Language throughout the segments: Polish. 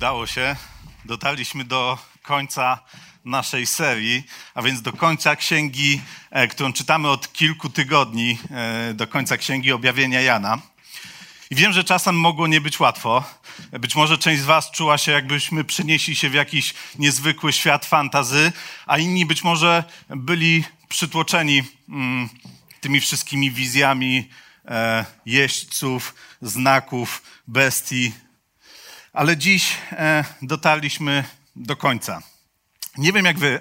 Udało się. Dotarliśmy do końca naszej serii, a więc do końca księgi, e, którą czytamy od kilku tygodni, e, do końca księgi objawienia Jana. I wiem, że czasem mogło nie być łatwo. Być może część z Was czuła się, jakbyśmy przenieśli się w jakiś niezwykły świat fantazy, a inni być może byli przytłoczeni mm, tymi wszystkimi wizjami e, jeźdźców, znaków, bestii. Ale dziś e, dotarliśmy do końca. Nie wiem jak Wy,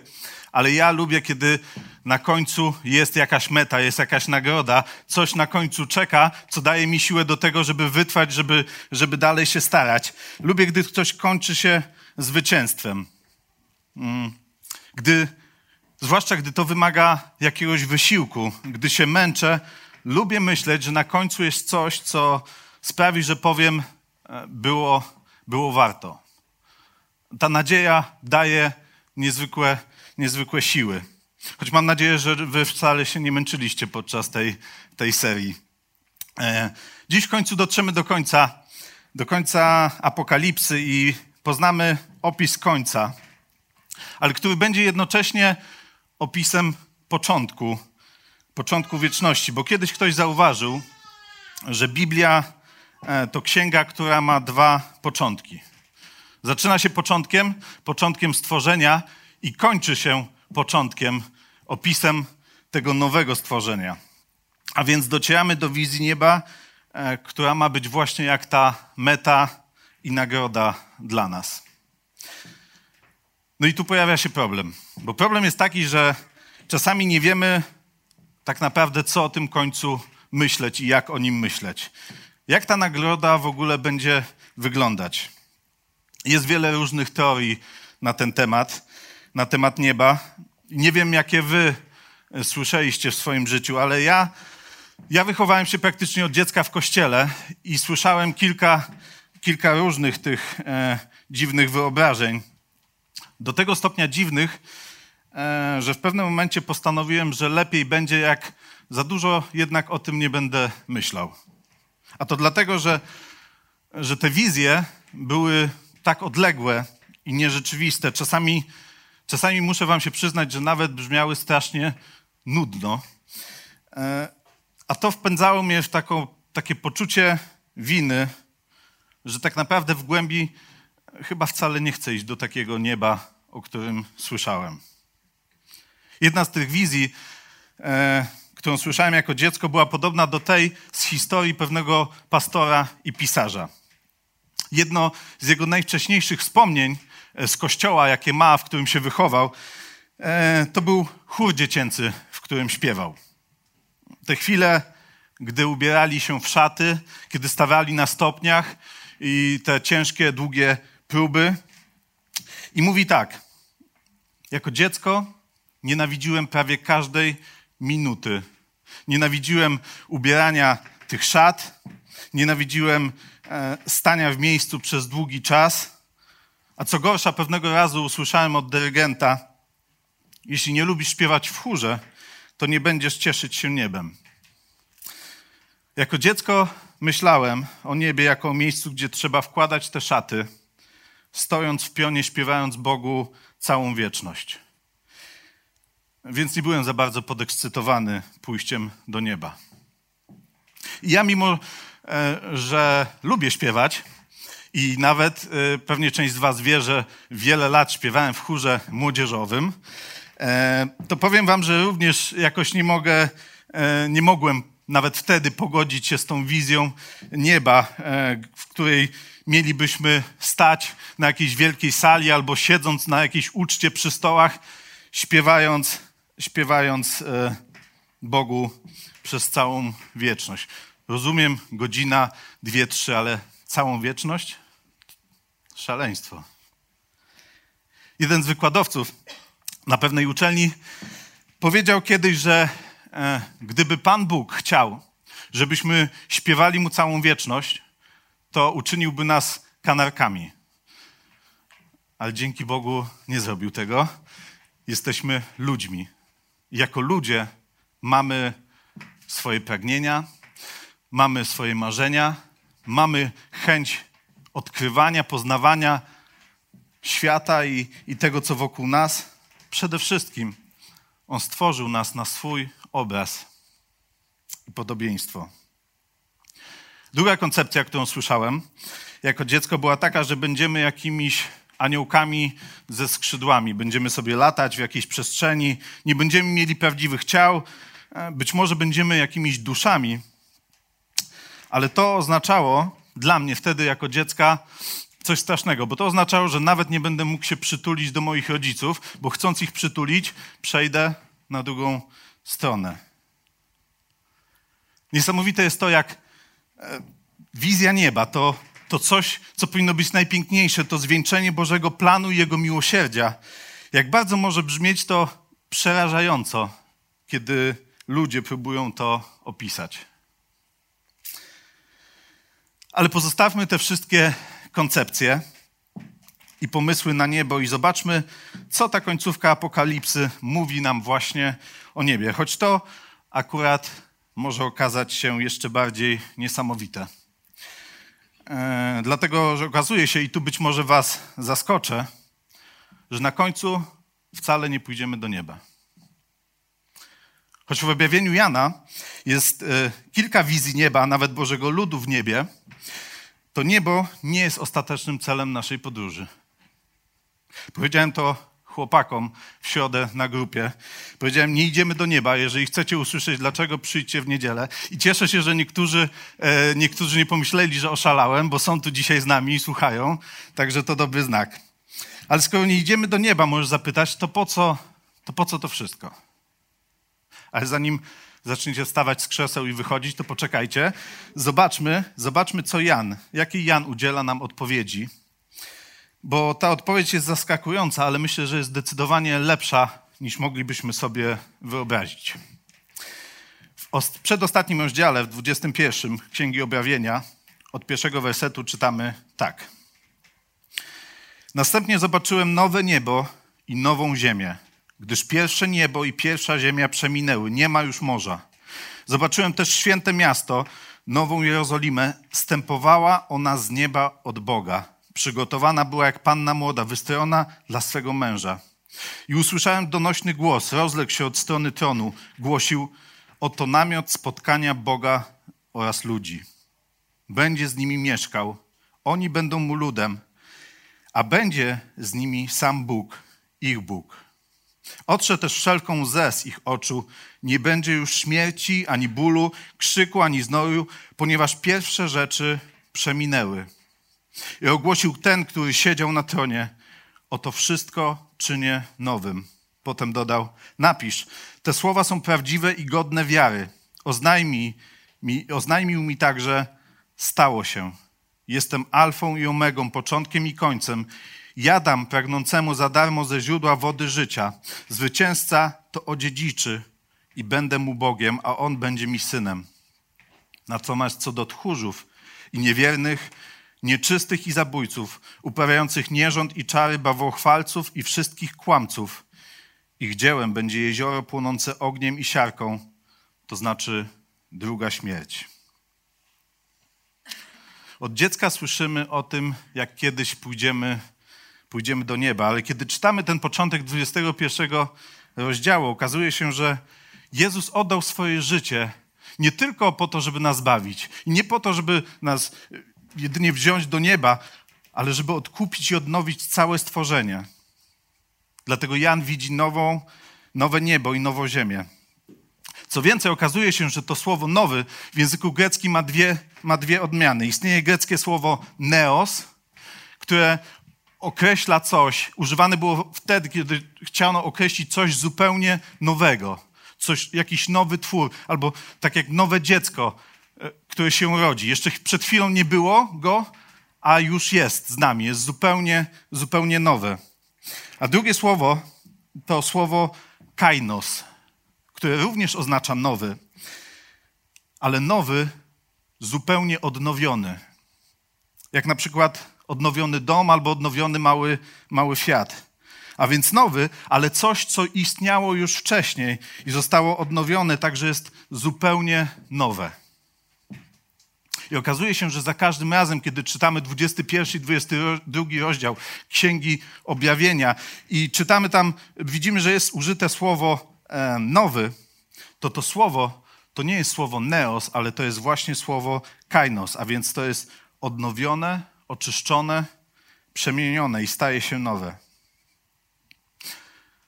ale ja lubię, kiedy na końcu jest jakaś meta, jest jakaś nagroda, coś na końcu czeka, co daje mi siłę do tego, żeby wytrwać, żeby, żeby dalej się starać. Lubię, gdy coś kończy się zwycięstwem. Mm. Gdy, zwłaszcza gdy to wymaga jakiegoś wysiłku, gdy się męczę, lubię myśleć, że na końcu jest coś, co sprawi, że powiem, e, było, było warto. Ta nadzieja daje niezwykłe, niezwykłe siły. Choć mam nadzieję, że wy wcale się nie męczyliście podczas tej, tej serii. E, dziś w końcu dotrzemy do końca, do końca Apokalipsy i poznamy opis końca, ale który będzie jednocześnie opisem początku, początku wieczności. Bo kiedyś ktoś zauważył, że Biblia to księga, która ma dwa początki. Zaczyna się początkiem, początkiem stworzenia i kończy się początkiem, opisem tego nowego stworzenia. A więc docieramy do wizji nieba, e, która ma być właśnie jak ta meta i nagroda dla nas. No i tu pojawia się problem, bo problem jest taki, że czasami nie wiemy tak naprawdę, co o tym końcu myśleć i jak o nim myśleć. Jak ta nagroda w ogóle będzie wyglądać? Jest wiele różnych teorii na ten temat, na temat nieba. Nie wiem, jakie wy e, słyszeliście w swoim życiu, ale ja, ja wychowałem się praktycznie od dziecka w kościele i słyszałem kilka, kilka różnych tych e, dziwnych wyobrażeń. Do tego stopnia dziwnych, e, że w pewnym momencie postanowiłem, że lepiej będzie, jak za dużo jednak o tym nie będę myślał. A to dlatego, że, że te wizje były tak odległe i nierzeczywiste. Czasami, czasami muszę Wam się przyznać, że nawet brzmiały strasznie nudno. E, a to wpędzało mnie w taką, takie poczucie winy, że tak naprawdę w głębi chyba wcale nie chcę iść do takiego nieba, o którym słyszałem. Jedna z tych wizji, e, którą słyszałem jako dziecko, była podobna do tej z historii pewnego pastora i pisarza jedno z jego najwcześniejszych wspomnień e, z kościoła, jakie ma, w którym się wychował, e, to był chór dziecięcy, w którym śpiewał. Te chwile, gdy ubierali się w szaty, kiedy stawali na stopniach i te ciężkie, długie próby. I mówi tak: Jako dziecko nienawidziłem prawie każdej minuty. Nienawidziłem ubierania tych szat, nienawidziłem E, stania w miejscu przez długi czas. A co gorsza, pewnego razu usłyszałem od dyrygenta: Jeśli nie lubisz śpiewać w chórze, to nie będziesz cieszyć się niebem. Jako dziecko myślałem o niebie jako o miejscu, gdzie trzeba wkładać te szaty, stojąc w pionie, śpiewając Bogu całą wieczność. Więc nie byłem za bardzo podekscytowany pójściem do nieba. I ja, mimo E, że lubię śpiewać i nawet e, pewnie część z Was wie, że wiele lat śpiewałem w chórze młodzieżowym. E, to powiem Wam, że również jakoś nie mogę, nie mogłem nawet wtedy pogodzić się z tą wizją nieba, w której mielibyśmy stać na jakiejś wielkiej sali albo siedząc na jakiejś uczcie przy stołach, śpiewając, śpiewając Bogu przez całą wieczność. Rozumiem, godzina, dwie, trzy, ale całą wieczność? Szaleństwo. Jeden z wykładowców na pewnej uczelni powiedział kiedyś, że e, gdyby Pan Bóg chciał, żebyśmy śpiewali Mu całą wieczność, to uczyniłby nas kanarkami. Ale dzięki Bogu nie zrobił tego. Jesteśmy ludźmi. Jako ludzie mamy swoje pragnienia, mamy swoje marzenia, mamy chęć odkrywania, poznawania świata i, i tego, co wokół nas. Przede wszystkim On stworzył nas na swój obraz i podobieństwo. Druga koncepcja, którą słyszałem jako dziecko, była taka, że będziemy jakimiś aniołkami ze skrzydłami. Będziemy sobie latać w jakiejś przestrzeni, nie będziemy mieli prawdziwych ciał, e, być może będziemy jakimiś duszami, ale to oznaczało dla mnie wtedy jako dziecka coś strasznego, bo to oznaczało, że nawet nie będę mógł się przytulić do moich rodziców, bo chcąc ich przytulić, przejdę na drugą stronę. Niesamowite jest to, jak e, wizja nieba to, to coś, co powinno być najpiękniejsze, to zwieńczenie Bożego planu i Jego miłosierdzia. Jak bardzo może brzmieć to przerażająco, kiedy ludzie próbują to opisać. Ale pozostawmy te wszystkie koncepcje i pomysły na niebo i zobaczmy, co ta końcówka apokalipsy mówi nam właśnie o niebie. Choć to akurat może okazać się jeszcze bardziej niesamowite. E, dlatego, że okazuje się, i tu być może Was zaskoczę, że na końcu wcale nie pójdziemy do nieba. Choć w objawieniu Jana jest e, kilka wizji nieba, nawet Bożego ludu w niebie, to niebo nie jest ostatecznym celem naszej podróży. Powiedziałem to chłopakom w środę na grupie. Powiedziałem, nie idziemy do nieba. Jeżeli chcecie usłyszeć, dlaczego przyjdźcie w niedzielę. I cieszę się, że niektórzy, e, niektórzy nie pomyśleli, że oszalałem, bo są tu dzisiaj z nami i słuchają. Także to dobry znak. Ale skoro nie idziemy do nieba, możesz zapytać, to po co to, po co to wszystko? Ale zanim zaczniecie stawać z krzeseł i wychodzić, to poczekajcie. Zobaczmy, zobaczmy, co Jan, jakiej Jan udziela nam odpowiedzi. Bo ta odpowiedź jest zaskakująca, ale myślę, że jest zdecydowanie lepsza, niż moglibyśmy sobie wyobrazić. W przedostatnim rozdziale, w 21 Księgi Objawienia, od pierwszego wersetu czytamy tak. Następnie zobaczyłem nowe niebo i nową ziemię gdyż pierwsze niebo i pierwsza ziemia przeminęły, nie ma już morza. Zobaczyłem też święte miasto, nową Jerozolimę, stępowała ona z nieba od Boga. Przygotowana była jak panna młoda, wystrojona dla swego męża. I usłyszałem donośny głos, rozległ się od strony tronu, głosił, oto namiot spotkania Boga oraz ludzi. Będzie z nimi mieszkał, oni będą mu ludem, a będzie z nimi sam Bóg, ich Bóg. Otrze też wszelką łzę z ich oczu. Nie będzie już śmierci, ani bólu, krzyku, ani znoju, ponieważ pierwsze rzeczy przeminęły. I ogłosił ten, który siedział na tronie, oto wszystko czynię nowym. Potem dodał, napisz, te słowa są prawdziwe i godne wiary. Oznajmij mi, oznajmił mi także, stało się. Jestem alfą i omegą, początkiem i końcem. Ja dam pragnącemu za darmo ze źródła wody życia. Zwycięzca to odziedziczy i będę mu Bogiem, a on będzie mi synem. Natomiast co do tchórzów i niewiernych, nieczystych i zabójców, uprawiających nierząd i czary bawochwalców i wszystkich kłamców, ich dziełem będzie jezioro płonące ogniem i siarką, to znaczy druga śmierć. Od dziecka słyszymy o tym, jak kiedyś pójdziemy pójdziemy do nieba. Ale kiedy czytamy ten początek 21 rozdziału, okazuje się, że Jezus oddał swoje życie nie tylko po to, żeby nas bawić, nie po to, żeby nas jedynie wziąć do nieba, ale żeby odkupić i odnowić całe stworzenie. Dlatego Jan widzi nową, nowe niebo i nową ziemię. Co więcej, okazuje się, że to słowo nowy w języku greckim ma dwie, ma dwie odmiany. Istnieje greckie słowo neos, które określa coś, używane było wtedy, kiedy chciano określić coś zupełnie nowego. coś, jakiś nowy twór, albo tak jak nowe dziecko, e, które się rodzi. Jeszcze przed chwilą nie było go, a już jest z nami, jest zupełnie, zupełnie nowe. A drugie słowo to słowo kainos, które również oznacza nowy, ale nowy, zupełnie odnowiony. Jak na przykład odnowiony dom albo odnowiony mały, mały Fiat. A więc nowy, ale coś, co istniało już wcześniej i zostało odnowione, także jest zupełnie nowe. I okazuje się, że za każdym razem, kiedy czytamy 21 i 22 rozdział Księgi Objawienia i czytamy tam, widzimy, że jest użyte słowo e, nowy, to to słowo to nie jest słowo neos, ale to jest właśnie słowo kainos, a więc to jest odnowione, oczyszczone, przemienione i staje się nowe.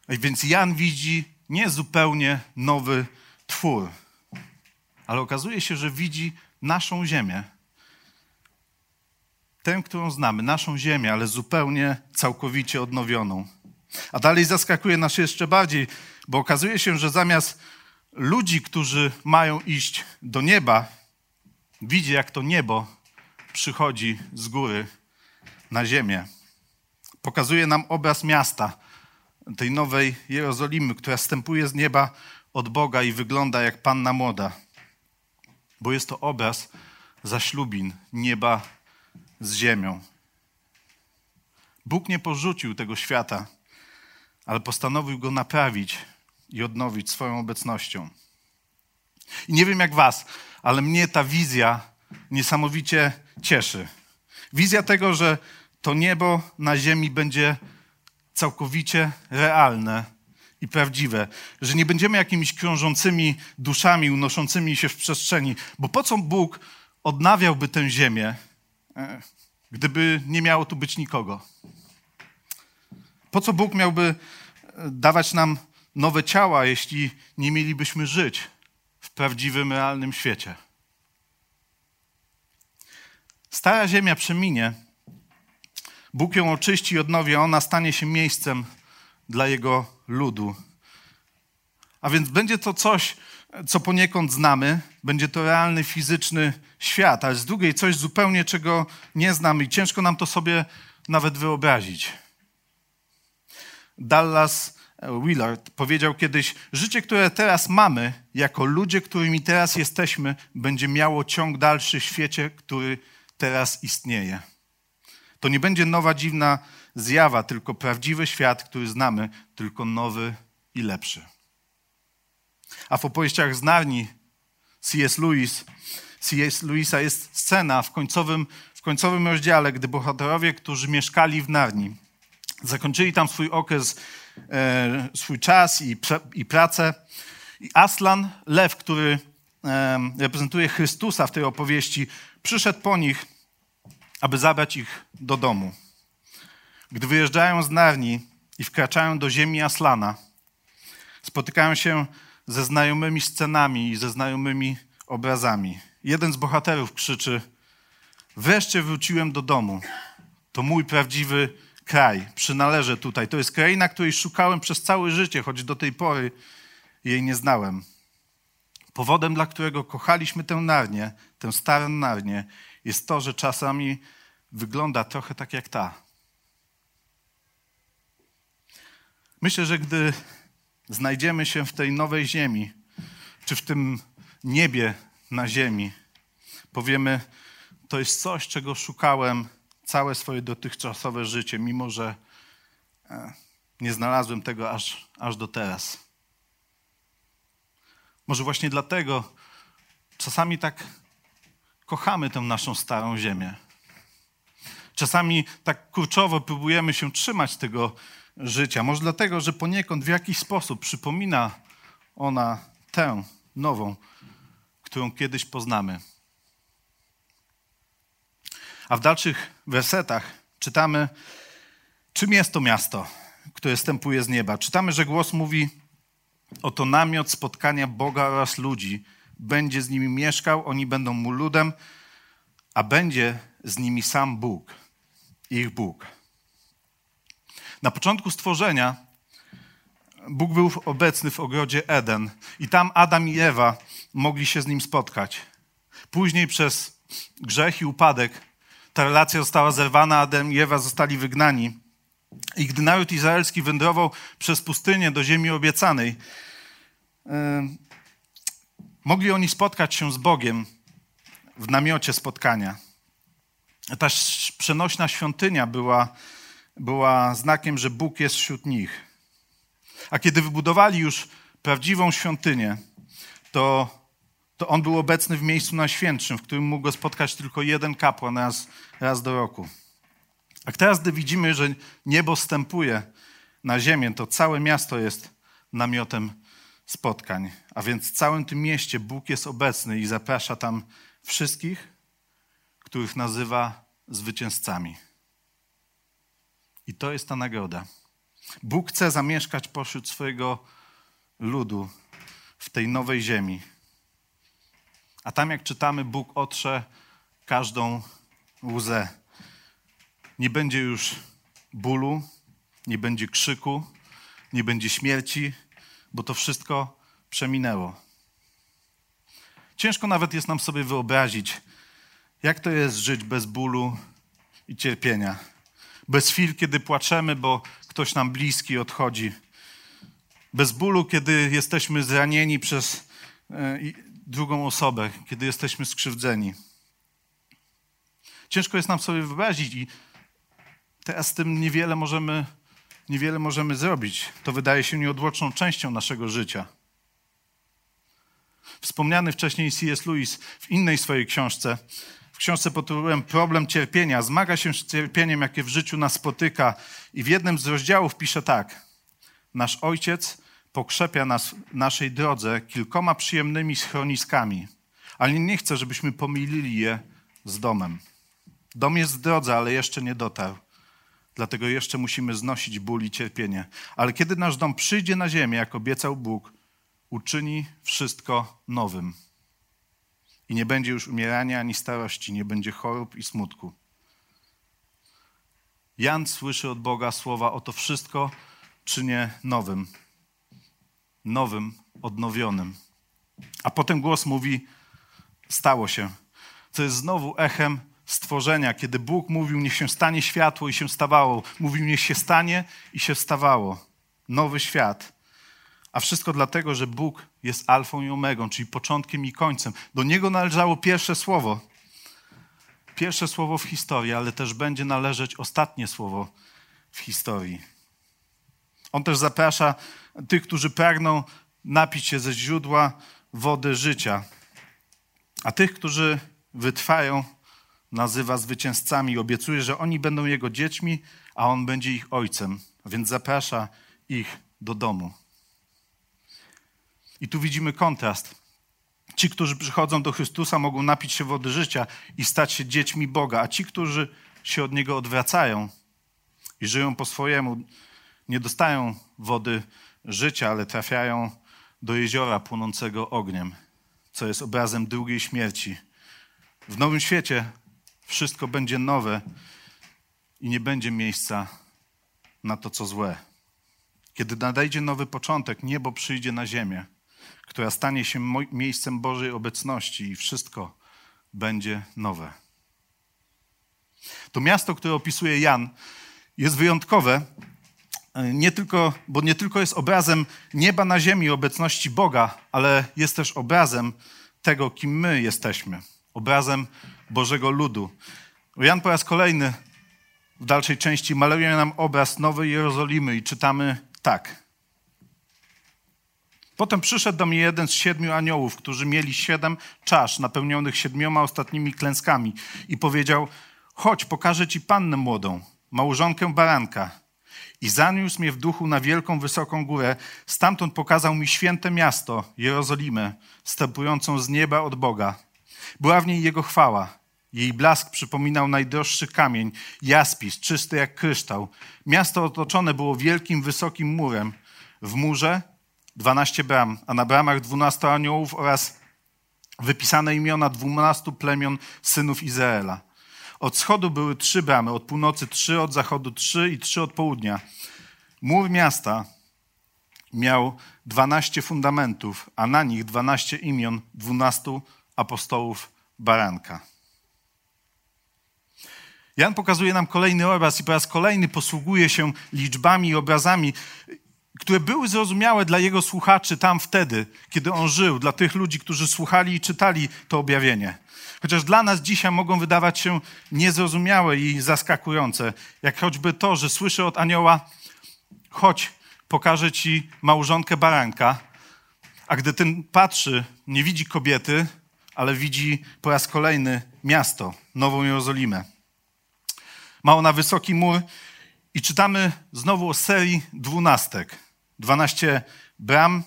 A więc Jan widzi nie zupełnie nowy twór, ale okazuje się, że widzi naszą ziemię. Tę, którą znamy, naszą ziemię, ale zupełnie, całkowicie odnowioną. A dalej zaskakuje nas jeszcze bardziej, bo okazuje się, że zamiast ludzi, którzy mają iść do nieba, widzi, jak to niebo przychodzi z góry na ziemię. Pokazuje nam obraz miasta, tej nowej Jerozolimy, która stępuje z nieba od Boga i wygląda jak panna młoda. Bo jest to obraz zaślubin nieba z ziemią. Bóg nie porzucił tego świata, ale postanowił go naprawić i odnowić swoją obecnością. I nie wiem jak was, ale mnie ta wizja niesamowicie cieszy. Wizja tego, że to niebo na ziemi będzie całkowicie realne i prawdziwe, że nie będziemy jakimiś krążącymi duszami unoszącymi się w przestrzeni, bo po co Bóg odnawiałby tę ziemię, e, gdyby nie miało tu być nikogo? Po co Bóg miałby e, dawać nam nowe ciała, jeśli nie mielibyśmy żyć w prawdziwym, realnym świecie? Stara ziemia przeminie, Bóg ją oczyści i odnowi, a ona stanie się miejscem dla Jego ludu. A więc będzie to coś, co poniekąd znamy, będzie to realny, fizyczny świat, ale z drugiej coś zupełnie, czego nie znamy i ciężko nam to sobie nawet wyobrazić. Dallas Willard powiedział kiedyś: Życie, które teraz mamy, jako ludzie, którymi teraz jesteśmy, będzie miało ciąg dalszy w świecie, który teraz istnieje. To nie będzie nowa, dziwna zjawa, tylko prawdziwy świat, który znamy, tylko nowy i lepszy. A w opowieściach z Narni C.S. Lewis, C.S. Lewisa jest scena w końcowym, w końcowym rozdziale, gdy bohaterowie, którzy mieszkali w Narni, zakończyli tam swój okres, e, swój czas i, i pracę. I Aslan, lew, który e, reprezentuje Chrystusa w tej opowieści, przyszedł po nich aby zabrać ich do domu. Gdy wyjeżdżają z Narni i wkraczają do ziemi Aslana, spotykają się ze znajomymi scenami i ze znajomymi obrazami. Jeden z bohaterów krzyczy: Wreszcie wróciłem do domu. To mój prawdziwy kraj. Przynależę tutaj. To jest kraina, której szukałem przez całe życie, choć do tej pory jej nie znałem. Powodem, dla którego kochaliśmy tę Narnię, tę starą Narnię, jest to, że czasami wygląda trochę tak jak ta. Myślę, że gdy znajdziemy się w tej nowej ziemi, czy w tym niebie na ziemi, powiemy, to jest coś, czego szukałem całe swoje dotychczasowe życie, mimo że e, nie znalazłem tego aż, aż do teraz. Może właśnie dlatego czasami tak kochamy tę naszą starą ziemię. Czasami tak kurczowo próbujemy się trzymać tego życia. Może dlatego, że poniekąd w jakiś sposób przypomina ona tę nową, którą kiedyś poznamy. A w dalszych wersetach czytamy, czym jest to miasto, które stępuje z nieba. Czytamy, że głos mówi: Oto namiot spotkania Boga oraz ludzi będzie z nimi mieszkał, oni będą mu ludem, a będzie z nimi sam Bóg, ich Bóg. Na początku stworzenia Bóg był obecny w ogrodzie Eden i tam Adam i Ewa mogli się z nim spotkać. Później przez grzech i upadek ta relacja została zerwana, Adam i Ewa zostali wygnani. I gdy naród izraelski wędrował przez pustynię do ziemi obiecanej, yy, mogli oni spotkać się z Bogiem w namiocie spotkania. Ta przenośna świątynia była, była znakiem, że Bóg jest wśród nich. A kiedy wybudowali już prawdziwą świątynię, to, to on był obecny w miejscu najświętszym, w którym mógł go spotkać tylko jeden kapłan raz, raz do roku. A teraz, gdy widzimy, że niebo stępuje na ziemię, to całe miasto jest namiotem spotkań. A więc w całym tym mieście Bóg jest obecny i zaprasza tam wszystkich, których nazywa zwycięzcami. I to jest ta nagroda. Bóg chce zamieszkać pośród swojego ludu w tej nowej ziemi. A tam, jak czytamy, Bóg otrze każdą łzę. Nie będzie już bólu, nie będzie krzyku, nie będzie śmierci, bo to wszystko przeminęło. Ciężko nawet jest nam sobie wyobrazić, jak to jest żyć bez bólu i cierpienia. Bez chwil, kiedy płaczemy, bo ktoś nam bliski odchodzi. Bez bólu, kiedy jesteśmy zranieni przez e, drugą osobę, kiedy jesteśmy skrzywdzeni. Ciężko jest nam sobie wyobrazić i teraz z tym niewiele możemy, niewiele możemy zrobić. To wydaje się nieodłączną częścią naszego życia. Wspomniany wcześniej C.S. Lewis w innej swojej książce książce pod tytułem Problem cierpienia. Zmaga się z cierpieniem, jakie w życiu nas spotyka. I w jednym z rozdziałów pisze tak. Nasz ojciec pokrzepia nas naszej drodze kilkoma przyjemnymi schroniskami, ale nie chce, żebyśmy pomylili je z domem. Dom jest w drodze, ale jeszcze nie dotarł. Dlatego jeszcze musimy znosić ból i cierpienie. Ale kiedy nasz dom przyjdzie na ziemię, jak obiecał Bóg, uczyni wszystko nowym i nie będzie już umierania ani starości, nie będzie chorób i smutku. Jan słyszy od Boga słowa: Oto wszystko czynię nowym. Nowym, odnowionym. A potem głos mówi: Stało się. Co jest znowu echem stworzenia, kiedy Bóg mówił: Niech się stanie światło i się stawało. Mówił: Niech się stanie i się stawało. Nowy świat. A wszystko dlatego, że Bóg jest alfą i omegą, czyli początkiem i końcem. Do Niego należało pierwsze słowo. Pierwsze słowo w historii, ale też będzie należeć ostatnie słowo w historii. On też zaprasza tych, którzy pragną napić się ze źródła wody życia. A tych, którzy wytrwają, nazywa zwycięzcami. Obiecuje, że oni będą jego dziećmi, a on będzie ich ojcem. Więc zaprasza ich do domu. I tu widzimy kontrast. Ci, którzy przychodzą do Chrystusa, mogą napić się wody życia i stać się dziećmi Boga, a ci, którzy się od Niego odwracają i żyją po swojemu, nie dostają wody życia, ale trafiają do jeziora płonącego ogniem, co jest obrazem drugiej śmierci. W nowym świecie wszystko będzie nowe i nie będzie miejsca na to, co złe. Kiedy nadejdzie nowy początek, niebo przyjdzie na ziemię która stanie się miejscem Bożej obecności i wszystko będzie nowe. To miasto, które opisuje Jan, jest wyjątkowe, nie tylko, bo nie tylko jest obrazem nieba na ziemi, obecności Boga, ale jest też obrazem tego, kim my jesteśmy, obrazem Bożego ludu. Jan po raz kolejny w dalszej części maluje nam obraz Nowej Jerozolimy i czytamy tak. Potem przyszedł do mnie jeden z siedmiu aniołów, którzy mieli siedem czasz napełnionych siedmioma ostatnimi klęskami i powiedział, chodź, pokażę ci pannę młodą, małżonkę baranka. I zaniósł mnie w duchu na wielką, wysoką górę. Stamtąd pokazał mi święte miasto, Jerozolimę, stępującą z nieba od Boga. Była w niej jego chwała. Jej blask przypominał najdroższy kamień, jaspis, czysty jak kryształ. Miasto otoczone było wielkim, wysokim murem. W murze 12 bram, a na bramach 12 aniołów oraz wypisane imiona 12 plemion synów Izraela. Od wschodu były trzy bramy, od północy trzy, od zachodu trzy i trzy od południa. Mur miasta miał 12 fundamentów, a na nich 12 imion 12 apostołów baranka. Jan pokazuje nam kolejny obraz i po raz kolejny posługuje się liczbami i obrazami, które były zrozumiałe dla jego słuchaczy tam wtedy, kiedy on żył, dla tych ludzi, którzy słuchali i czytali to objawienie. Chociaż dla nas dzisiaj mogą wydawać się niezrozumiałe i zaskakujące, jak choćby to, że słyszę od anioła: chodź, pokażę ci małżonkę baranka, a gdy ten patrzy, nie widzi kobiety, ale widzi po raz kolejny miasto, Nową Jerozolimę. Ma ona wysoki mur i czytamy znowu o serii dwunastek. Dwanaście bram,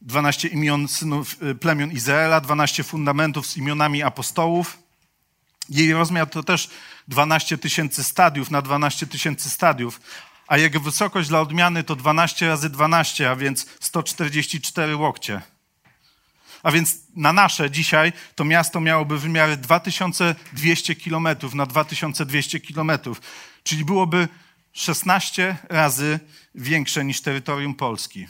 dwanaście imion synów, y, plemion Izraela, dwanaście fundamentów z imionami apostołów. Jej rozmiar to też 12 tysięcy stadiów na 12 tysięcy stadiów, a jego wysokość dla odmiany to 12 razy 12, a więc 144 łokcie. A więc na nasze dzisiaj to miasto miałoby wymiary 2200 km na 2200 km, czyli byłoby 16 razy większe niż terytorium Polski.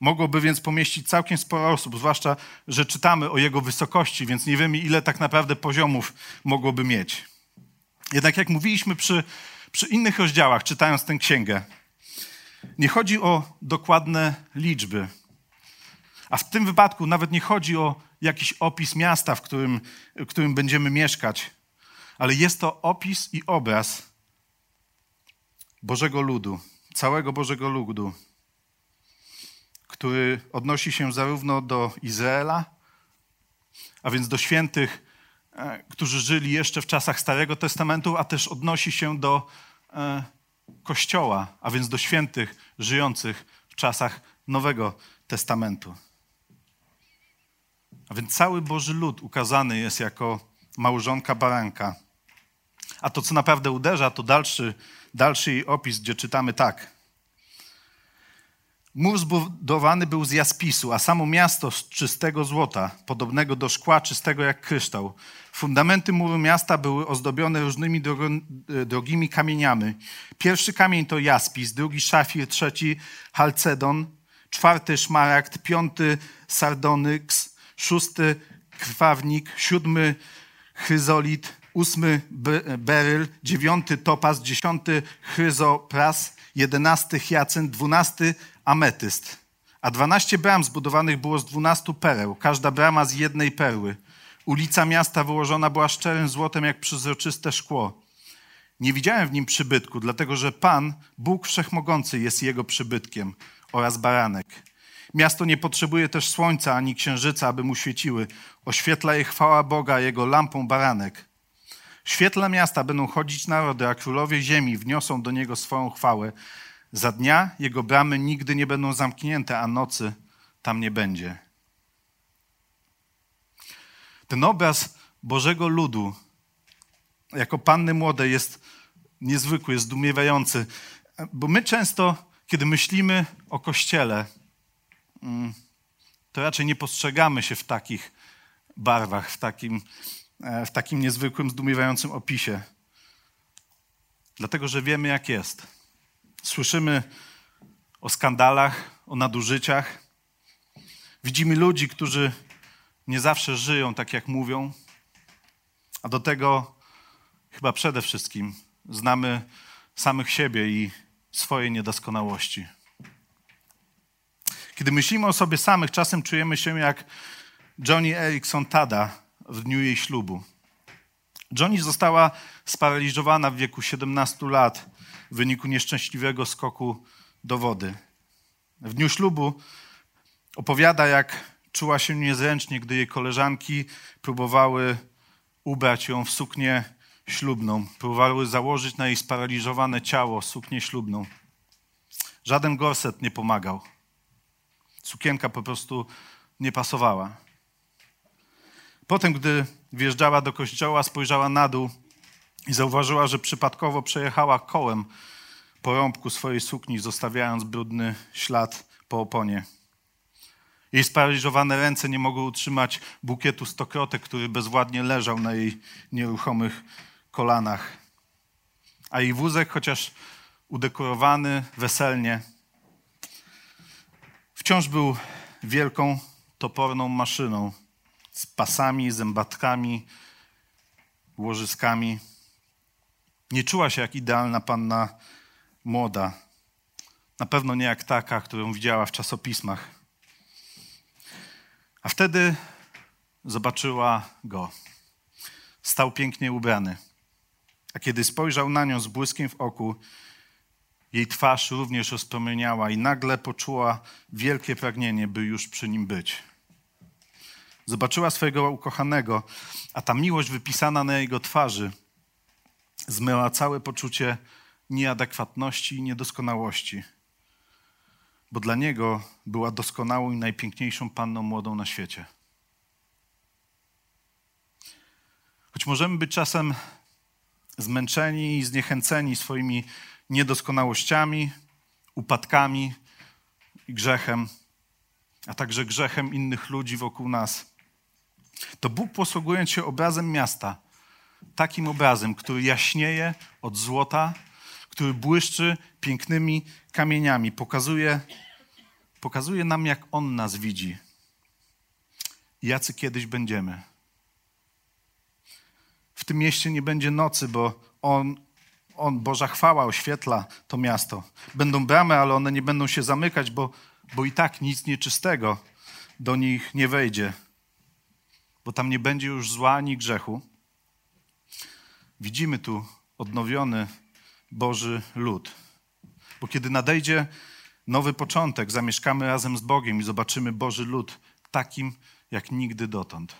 Mogłoby więc pomieścić całkiem sporo osób, zwłaszcza, że czytamy o jego wysokości, więc nie wiemy, ile tak naprawdę poziomów mogłoby mieć. Jednak jak mówiliśmy przy, przy innych rozdziałach, czytając tę księgę, nie chodzi o dokładne liczby, a w tym wypadku nawet nie chodzi o jakiś opis miasta, w którym, w którym będziemy mieszkać, ale jest to opis i obraz Bożego ludu, całego Bożego ludu, który odnosi się zarówno do Izraela, a więc do świętych, e, którzy żyli jeszcze w czasach Starego Testamentu, a też odnosi się do e, Kościoła, a więc do świętych żyjących w czasach Nowego Testamentu. A więc cały Boży lud ukazany jest jako małżonka baranka. A to, co naprawdę uderza, to dalszy, dalszy jej opis, gdzie czytamy tak. Mur zbudowany był z jaspisu, a samo miasto z czystego złota, podobnego do szkła czystego jak kryształ. Fundamenty muru miasta były ozdobione różnymi drogimi kamieniami. Pierwszy kamień to jaspis, drugi szafir, trzeci halcedon, czwarty szmaragd, piąty sardonyks, szósty krwawnik, siódmy chryzolit, ósmy beryl, dziewiąty topaz, dziesiąty chryzopras, jedenasty hyacynt, dwunasty ametyst. A dwanaście bram zbudowanych było z dwunastu pereł, każda brama z jednej perły. Ulica miasta wyłożona była szczerym złotem jak przezroczyste szkło. Nie widziałem w nim przybytku, dlatego że Pan, Bóg Wszechmogący, jest jego przybytkiem oraz baranek. Miasto nie potrzebuje też słońca ani księżyca, aby mu świeciły. Oświetla je chwała Boga, jego lampą baranek. W świetle miasta będą chodzić narody, a królowie ziemi wniosą do niego swoją chwałę. Za dnia jego bramy nigdy nie będą zamknięte, a nocy tam nie będzie. Ten obraz Bożego ludu jako panny młode jest niezwykły, jest zdumiewający, bo my często, kiedy myślimy o Kościele, to raczej nie postrzegamy się w takich barwach, w takim, e, w takim niezwykłym, zdumiewającym opisie. Dlatego, że wiemy, jak jest. Słyszymy o skandalach, o nadużyciach. Widzimy ludzi, którzy nie zawsze żyją tak, jak mówią, a do tego chyba przede wszystkim znamy samych siebie i swoje niedoskonałości. Kiedy myślimy o sobie samych, czasem czujemy się jak Johnny Erickson Tada w dniu jej ślubu. Johnny została sparaliżowana w wieku 17 lat w wyniku nieszczęśliwego skoku do wody. W dniu ślubu opowiada, jak czuła się niezręcznie, gdy jej koleżanki próbowały ubrać ją w suknię ślubną. Próbowały założyć na jej sparaliżowane ciało suknię ślubną. Żaden gorset nie pomagał sukienka po prostu nie pasowała. Potem, gdy wjeżdżała do kościoła, spojrzała na dół i zauważyła, że przypadkowo przejechała kołem po rąbku swojej sukni, zostawiając brudny ślad po oponie. Jej sparaliżowane ręce nie mogły utrzymać bukietu stokrotek, który bezwładnie leżał na jej nieruchomych kolanach. A jej wózek, chociaż udekorowany weselnie, Wciąż był wielką, toporną maszyną z pasami, zębatkami, łożyskami. Nie czuła się jak idealna panna młoda. Na pewno nie jak taka, którą widziała w czasopismach. A wtedy zobaczyła go. Stał pięknie ubrany. A kiedy spojrzał na nią z błyskiem w oku, jej twarz również rozpromieniała i nagle poczuła wielkie pragnienie, by już przy nim być. Zobaczyła swojego ukochanego, a ta miłość wypisana na jego twarzy zmyła całe poczucie nieadekwatności i niedoskonałości, bo dla niego była doskonałą i najpiękniejszą panną młodą na świecie. Choć możemy być czasem zmęczeni i zniechęceni swoimi niedoskonałościami, upadkami i grzechem, a także grzechem innych ludzi wokół nas, to Bóg posługując się obrazem miasta, takim obrazem, który jaśnieje od złota, który błyszczy pięknymi kamieniami, pokazuje, pokazuje nam, jak On nas widzi. Jacy kiedyś będziemy. W tym mieście nie będzie nocy, bo On, on Boża chwała oświetla to miasto. Będą bramy, ale one nie będą się zamykać, bo, bo i tak nic nieczystego do nich nie wejdzie, bo tam nie będzie już zła ani grzechu. Widzimy tu odnowiony Boży lud. Bo kiedy nadejdzie nowy początek, zamieszkamy razem z Bogiem i zobaczymy Boży lud takim jak nigdy dotąd.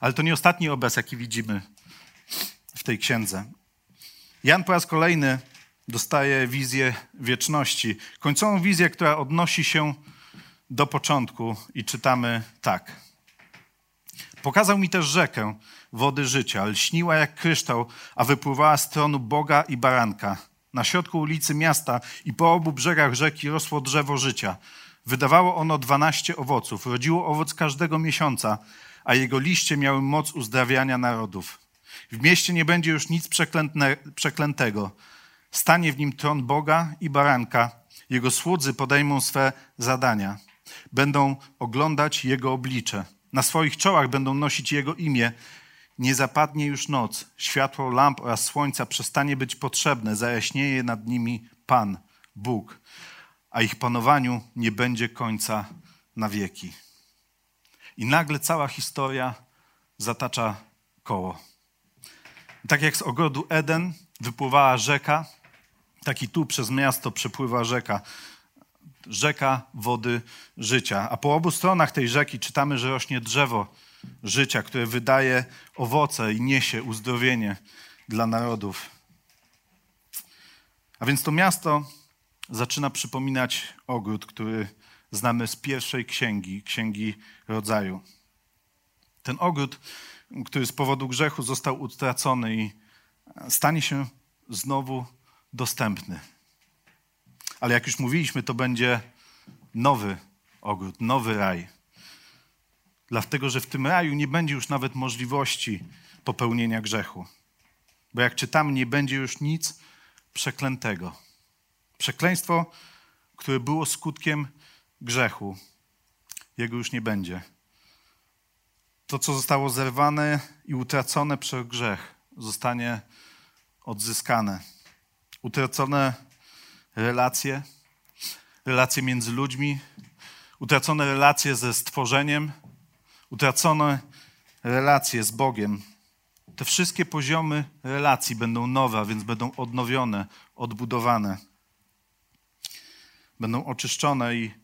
Ale to nie ostatni obraz, jaki widzimy w tej księdze. Jan po raz kolejny dostaje wizję wieczności, końcową wizję, która odnosi się do początku i czytamy tak. Pokazał mi też rzekę wody życia, lśniła jak kryształ, a wypływała z tronu Boga i baranka. Na środku ulicy miasta i po obu brzegach rzeki rosło drzewo życia. Wydawało ono dwanaście owoców, rodziło owoc każdego miesiąca, a jego liście miały moc uzdrawiania narodów. W mieście nie będzie już nic przeklętego. Stanie w nim tron Boga i baranka. Jego słudzy podejmą swe zadania. Będą oglądać jego oblicze. Na swoich czołach będą nosić jego imię. Nie zapadnie już noc. Światło lamp oraz słońca przestanie być potrzebne. Zajaśnieje nad nimi Pan, Bóg, a ich panowaniu nie będzie końca na wieki. I nagle cała historia zatacza koło. Tak jak z ogrodu Eden wypływała rzeka, tak i tu przez miasto przepływa rzeka. Rzeka wody życia. A po obu stronach tej rzeki czytamy, że rośnie drzewo życia, które wydaje owoce i niesie uzdrowienie dla narodów. A więc to miasto zaczyna przypominać ogród, który znamy z pierwszej księgi, księgi rodzaju. Ten ogród, który z powodu grzechu został utracony i stanie się znowu dostępny. Ale jak już mówiliśmy, to będzie nowy ogród, nowy raj. Dlatego, że w tym raju nie będzie już nawet możliwości popełnienia grzechu. Bo jak czytamy, nie będzie już nic przeklętego. Przekleństwo, które było skutkiem grzechu, jego już nie będzie. To, co zostało zerwane i utracone przez grzech, zostanie odzyskane. Utracone relacje, relacje między ludźmi, utracone relacje ze stworzeniem, utracone relacje z Bogiem. Te wszystkie poziomy relacji będą nowe, a więc będą odnowione, odbudowane. Będą oczyszczone i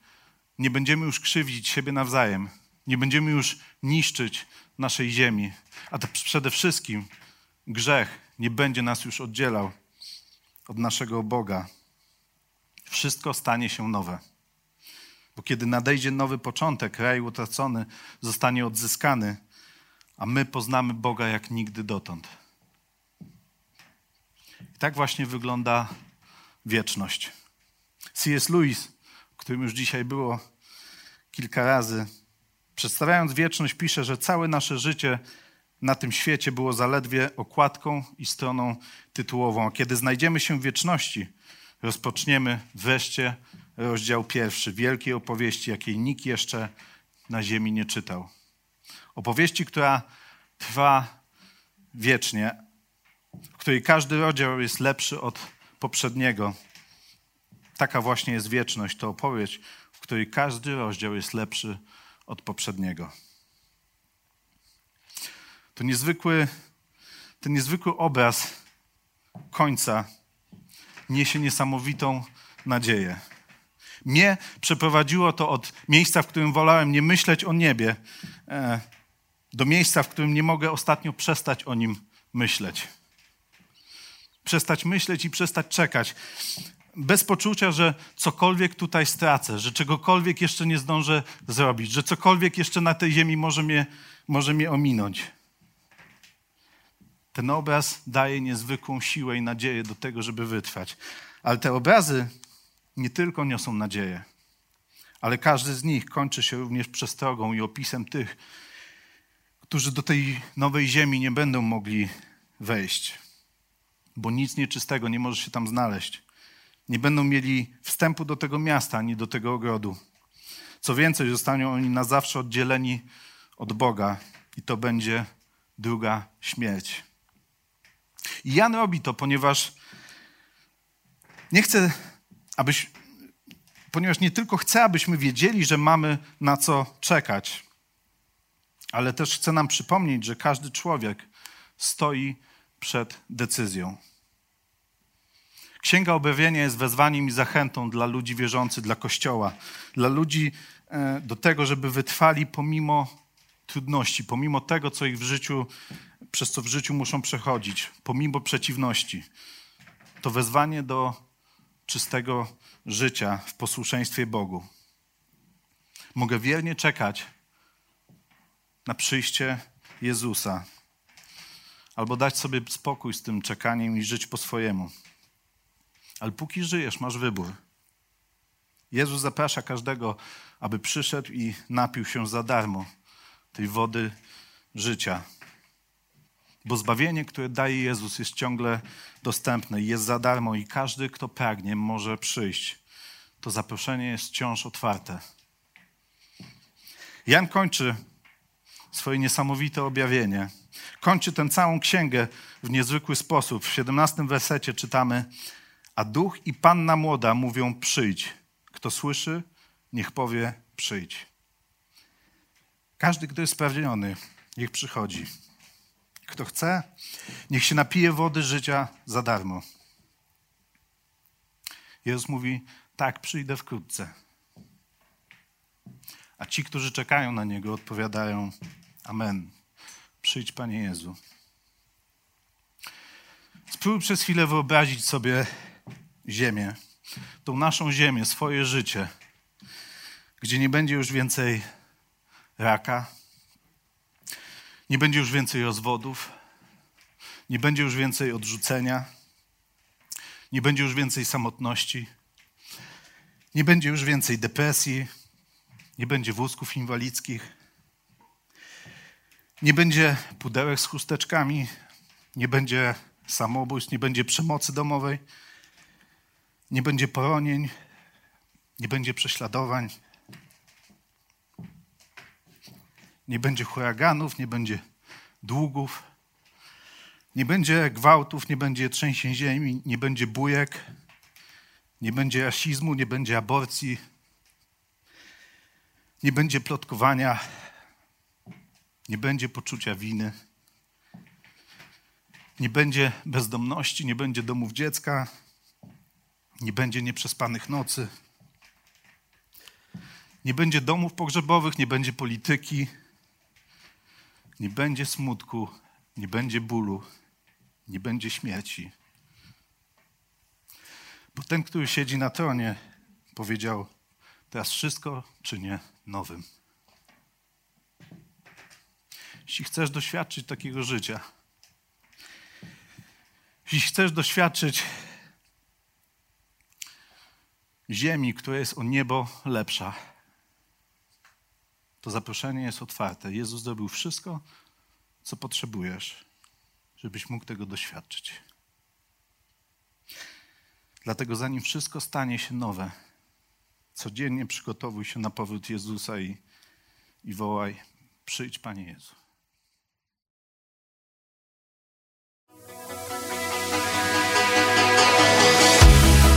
nie będziemy już krzywdzić siebie nawzajem. Nie będziemy już niszczyć naszej ziemi. A przede wszystkim grzech nie będzie nas już oddzielał od naszego Boga. Wszystko stanie się nowe. Bo kiedy nadejdzie nowy początek, raj utracony zostanie odzyskany, a my poznamy Boga jak nigdy dotąd. I tak właśnie wygląda wieczność. C.S. Lewis, o którym już dzisiaj było kilka razy, przedstawiając wieczność, pisze, że całe nasze życie na tym świecie było zaledwie okładką i stroną tytułową. A kiedy znajdziemy się w wieczności, rozpoczniemy wreszcie rozdział pierwszy wielkiej opowieści, jakiej nikt jeszcze na ziemi nie czytał. Opowieści, która trwa wiecznie, w której każdy rozdział jest lepszy od poprzedniego. Taka właśnie jest wieczność, to opowieść, w której każdy rozdział jest lepszy od poprzedniego. To niezwykły, ten niezwykły obraz końca niesie niesamowitą nadzieję. Mnie przeprowadziło to od miejsca, w którym wolałem nie myśleć o niebie, e, do miejsca, w którym nie mogę ostatnio przestać o nim myśleć. Przestać myśleć i przestać czekać. Bez poczucia, że cokolwiek tutaj stracę, że czegokolwiek jeszcze nie zdążę zrobić, że cokolwiek jeszcze na tej ziemi może mnie, może mnie ominąć. Ten obraz daje niezwykłą siłę i nadzieję do tego, żeby wytrwać. Ale te obrazy nie tylko niosą nadzieję, ale każdy z nich kończy się również przestrogą i opisem tych, którzy do tej nowej ziemi nie będą mogli wejść, bo nic nieczystego nie może się tam znaleźć. Nie będą mieli wstępu do tego miasta ani do tego ogrodu. Co więcej, zostaną oni na zawsze oddzieleni od Boga i to będzie druga śmierć. I Jan robi to, ponieważ nie chce, abyś, ponieważ nie tylko chce, abyśmy wiedzieli, że mamy na co czekać, ale też chce nam przypomnieć, że każdy człowiek stoi przed decyzją. Księga Objawienia jest wezwaniem i zachętą dla ludzi wierzących, dla Kościoła, dla ludzi e, do tego, żeby wytrwali pomimo trudności, pomimo tego, co ich w życiu, przez co w życiu muszą przechodzić, pomimo przeciwności. To wezwanie do czystego życia w posłuszeństwie Bogu. Mogę wiernie czekać na przyjście Jezusa, albo dać sobie spokój z tym czekaniem i żyć po swojemu. Ale póki żyjesz, masz wybór. Jezus zaprasza każdego, aby przyszedł i napił się za darmo tej wody życia. Bo zbawienie, które daje Jezus, jest ciągle dostępne i jest za darmo, i każdy, kto pragnie, może przyjść. To zaproszenie jest wciąż otwarte. Jan kończy swoje niesamowite objawienie. Kończy tę całą księgę w niezwykły sposób. W 17 wersecie czytamy: A duch i panna młoda mówią: Przyjdź. Kto słyszy, niech powie: Przyjdź. Każdy, kto jest spragniony, niech przychodzi. Kto chce, niech się napije wody życia za darmo. Jezus mówi: Tak, przyjdę wkrótce. A ci, którzy czekają na Niego, odpowiadają: Amen. Przyjdź, Panie Jezu. Spróbuj przez chwilę wyobrazić sobie ziemię, tą naszą ziemię, swoje życie, gdzie nie będzie już więcej raka, nie będzie już więcej rozwodów, nie będzie już więcej odrzucenia, nie będzie już więcej samotności, nie będzie już więcej depresji, nie będzie wózków inwalidzkich, nie będzie pudełek z chusteczkami, nie będzie samobójstw, nie będzie przemocy domowej, nie będzie poronień, nie będzie prześladowań, nie będzie huraganów, nie będzie długów, nie będzie gwałtów, nie będzie trzęsień ziemi, nie będzie bujek, nie będzie rasizmu, nie będzie aborcji, nie będzie plotkowania, nie będzie poczucia winy, nie będzie bezdomności, nie będzie domów dziecka, nie będzie nieprzespanych nocy, nie będzie domów pogrzebowych, nie będzie polityki, nie będzie smutku, nie będzie bólu, nie będzie śmierci. Bo ten, który siedzi na tronie, powiedział: Teraz wszystko czynię nowym. Jeśli chcesz doświadczyć takiego życia, jeśli chcesz doświadczyć ziemi, która jest o niebo lepsza, to zaproszenie jest otwarte. Jezus zrobił wszystko, co potrzebujesz, żebyś mógł tego Codziennie przygotowuj się na powrót Jezusa i, i wołaj: Przyjdź, Panie Jezu.